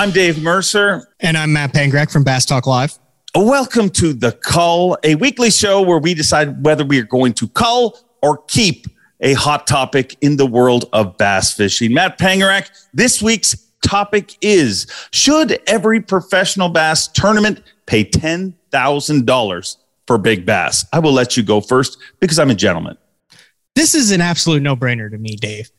I'm Dave Mercer. And I'm Matt Pangrac from Bass Talk Live. Welcome to The Cull, a weekly show where we decide whether we are going to cull or keep a hot topic in the world of bass fishing. Matt Pangrac, this week's topic is Should every professional bass tournament pay $10,000 for big bass? I will let you go first because I'm a gentleman. This is an absolute no brainer to me, Dave.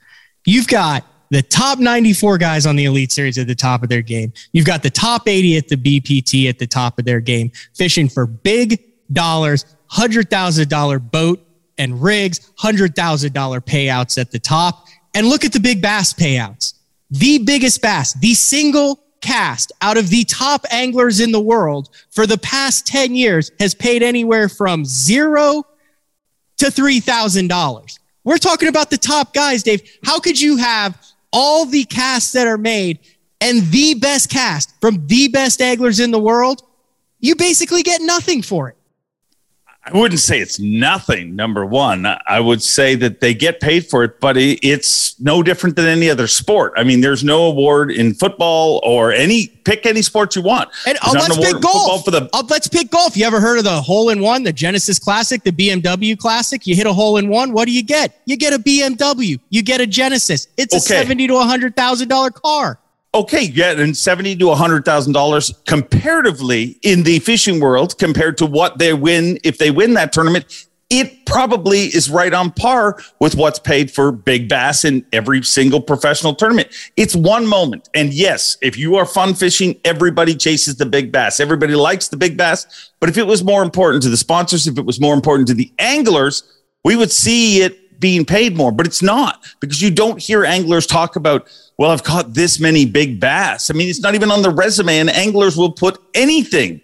You've got the top 94 guys on the Elite Series at the top of their game. You've got the top 80 at the BPT at the top of their game, fishing for big dollars, $100,000 boat and rigs, $100,000 payouts at the top. And look at the big bass payouts. The biggest bass, the single cast out of the top anglers in the world for the past 10 years has paid anywhere from zero to $3,000. We're talking about the top guys, Dave. How could you have all the casts that are made and the best cast from the best anglers in the world? You basically get nothing for it. I wouldn't say it's nothing. Number one, I would say that they get paid for it, but it's no different than any other sport. I mean, there's no award in football or any pick any sport you want. And uh, let's pick golf. For the uh, let's pick golf. You ever heard of the hole in one, the Genesis Classic, the BMW Classic? You hit a hole in one. What do you get? You get a BMW. You get a Genesis. It's okay. a seventy to hundred thousand dollar car okay, yeah, and seventy to hundred thousand dollars comparatively in the fishing world compared to what they win if they win that tournament. It probably is right on par with what's paid for big bass in every single professional tournament. It's one moment. And yes, if you are fun fishing, everybody chases the big bass. Everybody likes the big bass. But if it was more important to the sponsors, if it was more important to the anglers, we would see it being paid more. But it's not because you don't hear anglers talk about well, I've caught this many big bass. I mean, it's not even on the resume, and anglers will put anything.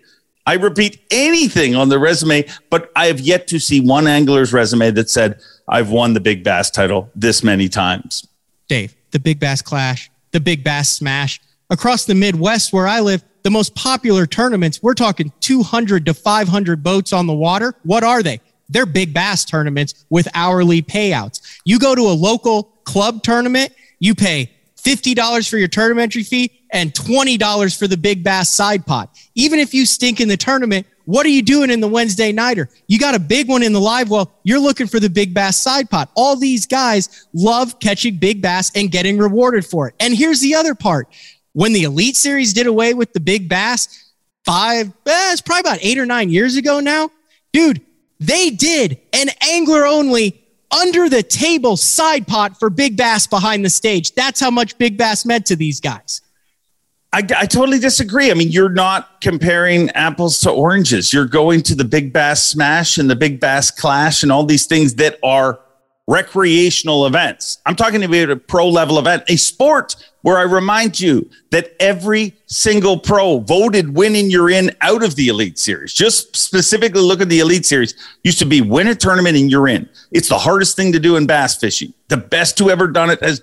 I repeat, anything on the resume, but I have yet to see one angler's resume that said, I've won the big bass title this many times. Dave, the big bass clash, the big bass smash. Across the Midwest where I live, the most popular tournaments, we're talking 200 to 500 boats on the water. What are they? They're big bass tournaments with hourly payouts. You go to a local club tournament, you pay $50 for your tournament entry fee and $20 for the big bass side pot. Even if you stink in the tournament, what are you doing in the Wednesday nighter? You got a big one in the live well, you're looking for the big bass side pot. All these guys love catching big bass and getting rewarded for it. And here's the other part. When the Elite Series did away with the big bass five, eh, it's probably about eight or nine years ago now, dude, they did an angler only under the table side pot for Big Bass behind the stage. That's how much Big Bass meant to these guys. I, I, totally disagree. I mean, you're not comparing apples to oranges. You're going to the Big Bass Smash and the Big Bass Clash and all these things that are recreational events. I'm talking about a pro level event, a sport where I remind you that every single pro voted winning you're in out of the Elite Series. Just specifically look at the Elite Series. Used to be win a tournament and you're in. It's the hardest thing to do in bass fishing. The best who ever done it has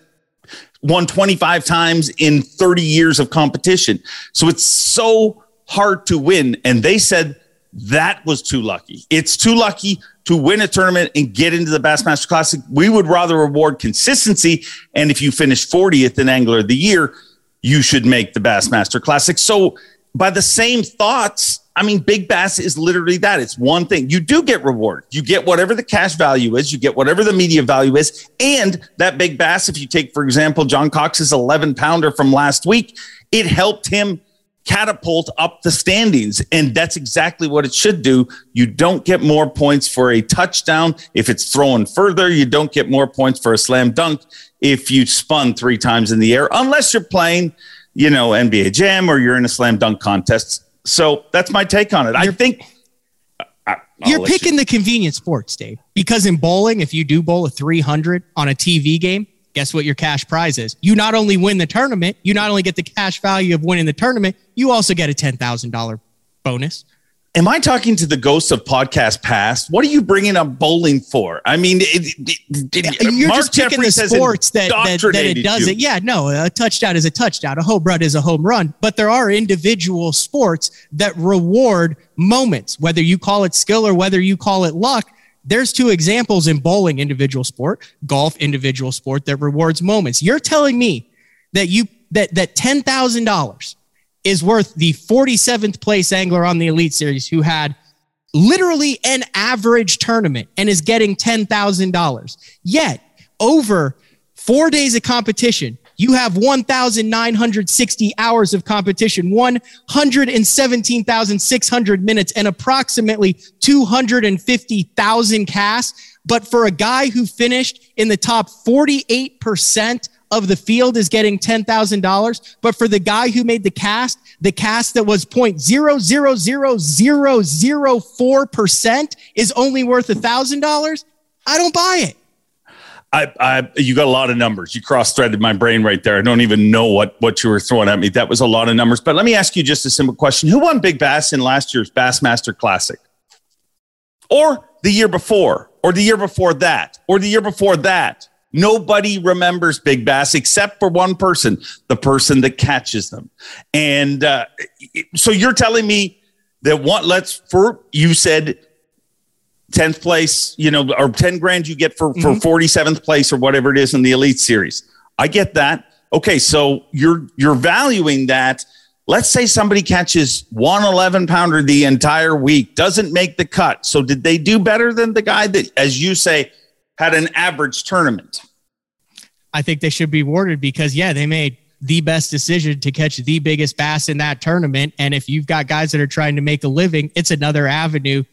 won 25 times in 30 years of competition. So it's so hard to win. And they said that was too lucky. It's too lucky to win a tournament and get into the Bassmaster Classic. We would rather reward consistency. And if you finish 40th in Angler of the Year, you should make the Bassmaster Classic. So, by the same thoughts, I mean, Big Bass is literally that. It's one thing. You do get reward. You get whatever the cash value is, you get whatever the media value is. And that Big Bass, if you take, for example, John Cox's 11 pounder from last week, it helped him catapult up the standings. And that's exactly what it should do. You don't get more points for a touchdown if it's thrown further. You don't get more points for a slam dunk if you spun three times in the air, unless you're playing, you know, NBA Jam or you're in a slam dunk contest. So that's my take on it. You're, I think. I, you're picking you. the convenient sports, Dave, because in bowling, if you do bowl a 300 on a TV game, guess what your cash prize is? You not only win the tournament, you not only get the cash value of winning the tournament, you also get a $10,000 bonus. Am I talking to the ghosts of podcast past? What are you bringing up bowling for? I mean, it, it, it, you're Mark just picking the sports that, that, that, it doesn't. Yeah, no, a touchdown is a touchdown. A home run is a home run. But there are individual sports that reward moments, whether you call it skill or whether you call it luck there's two examples in bowling individual sport golf individual sport that rewards moments you're telling me that you that that $10000 is worth the 47th place angler on the Elite Series who had literally an average tournament and is getting $10,000. Yet, over four days of competition, you have 1,960 hours of competition, 117,600 minutes, and approximately 250,000 casts. But for a guy who finished in the top 48% of the field is getting $10,000. But for the guy who made the cast, the cast that was 0.000004% is only worth $1,000. I don't buy it. I, I, you got a lot of numbers. You cross-threaded my brain right there. I don't even know what what you were throwing at me. That was a lot of numbers. But let me ask you just a simple question: Who won Big Bass in last year's Bassmaster Classic, or the year before, or the year before that, or the year before that? Nobody remembers Big Bass except for one person, the person that catches them. And uh, so you're telling me that one. Let's for you said 10th place, you know, or 10 grand you get for, mm-hmm. for 47th place or whatever it is in the elite series. I get that. Okay. So you're, you're valuing that. Let's say somebody catches one 11 pounder the entire week, doesn't make the cut. So did they do better than the guy that, as you say, had an average tournament? I think they should be awarded because, yeah, they made the best decision to catch the biggest bass in that tournament. And if you've got guys that are trying to make a living, it's another avenue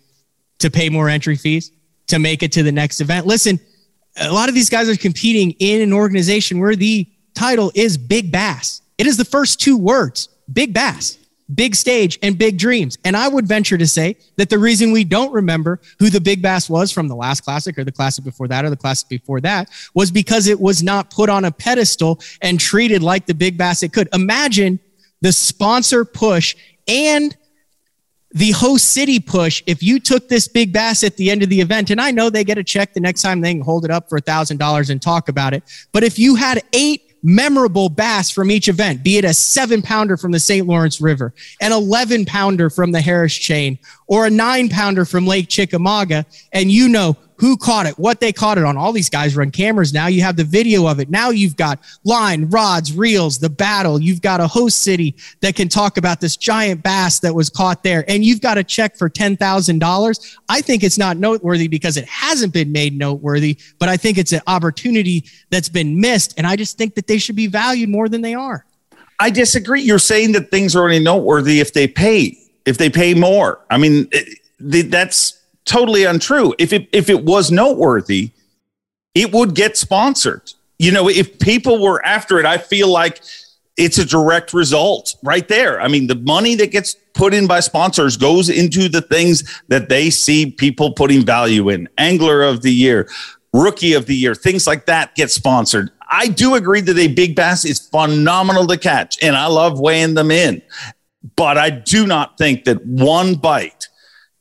to pay more entry fees to make it to the next event. Listen, a lot of these guys are competing in an organization where the title is Big Bass. It is the first two words Big Bass, big stage, and big dreams. And I would venture to say that the reason we don't remember who the Big Bass was from the last classic or the classic before that or the classic before that was because it was not put on a pedestal and treated like the Big Bass it could. Imagine the sponsor push and the host city push, if you took this big bass at the end of the event, and I know they get a check the next time they can hold it up for a thousand dollars and talk about it. But if you had eight memorable bass from each event, be it a seven pounder from the St. Lawrence River, an 11 pounder from the Harris chain, or a nine pounder from Lake Chickamauga, and you know who caught it, what they caught it on. All these guys run cameras now. You have the video of it. Now you've got line, rods, reels, the battle. You've got a host city that can talk about this giant bass that was caught there. And you've got a check for $10,000. I think it's not noteworthy because it hasn't been made noteworthy, but I think it's an opportunity that's been missed. And I just think that they should be valued more than they are. I disagree. You're saying that things are only noteworthy if they pay, if they pay more. I mean, it, that's totally untrue. If it if it was noteworthy, it would get sponsored. You know, if people were after it, I feel like it's a direct result right there. I mean, the money that gets put in by sponsors goes into the things that they see people putting value in. Angler of the year, rookie of the year, things like that get sponsored. I do agree that a big bass is phenomenal to catch, and I love weighing them in. But I do not think that one bite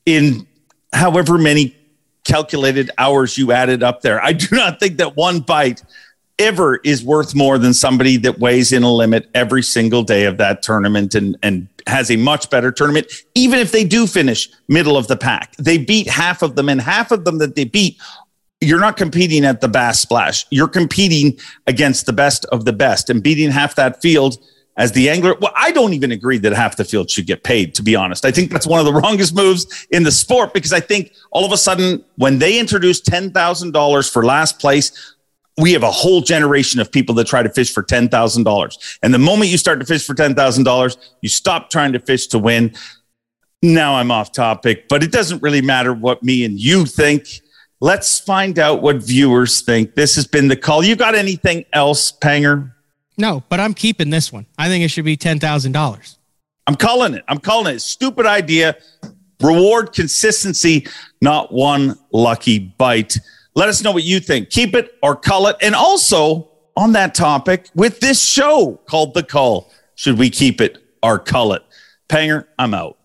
in however many calculated hours you added up there. I do not think that one bite ever is worth more than somebody that weighs in a limit every single day of that tournament and, and has a much better tournament, even if they do finish middle of the pack. They beat half of them, and half of them that they beat, you're not competing at the Bass Splash. You're competing against the best of the best, and beating half that field as the angler. Well, I don't even agree that half the field should get paid, to be honest. I think that's one of the wrongest moves in the sport because I think all of a sudden, when they introduce $10,000 for last place, we have a whole generation of people that try to fish for $10,000. And the moment you start to fish for $10,000, you stop trying to fish to win. Now I'm off topic, but it doesn't really matter what me and you think. Let's find out what viewers think. This has been the Cull. You got anything else, Panger? No, but I'm keeping this one. I think it should be ten thousand dollars. I'm calling it. I'm calling it. Stupid idea. Reward consistency, not one lucky bite. Let us know what you think. Keep it or cull it. And also on that topic, with this show called The Cull, should we keep it or cull it? Panger, I'm out.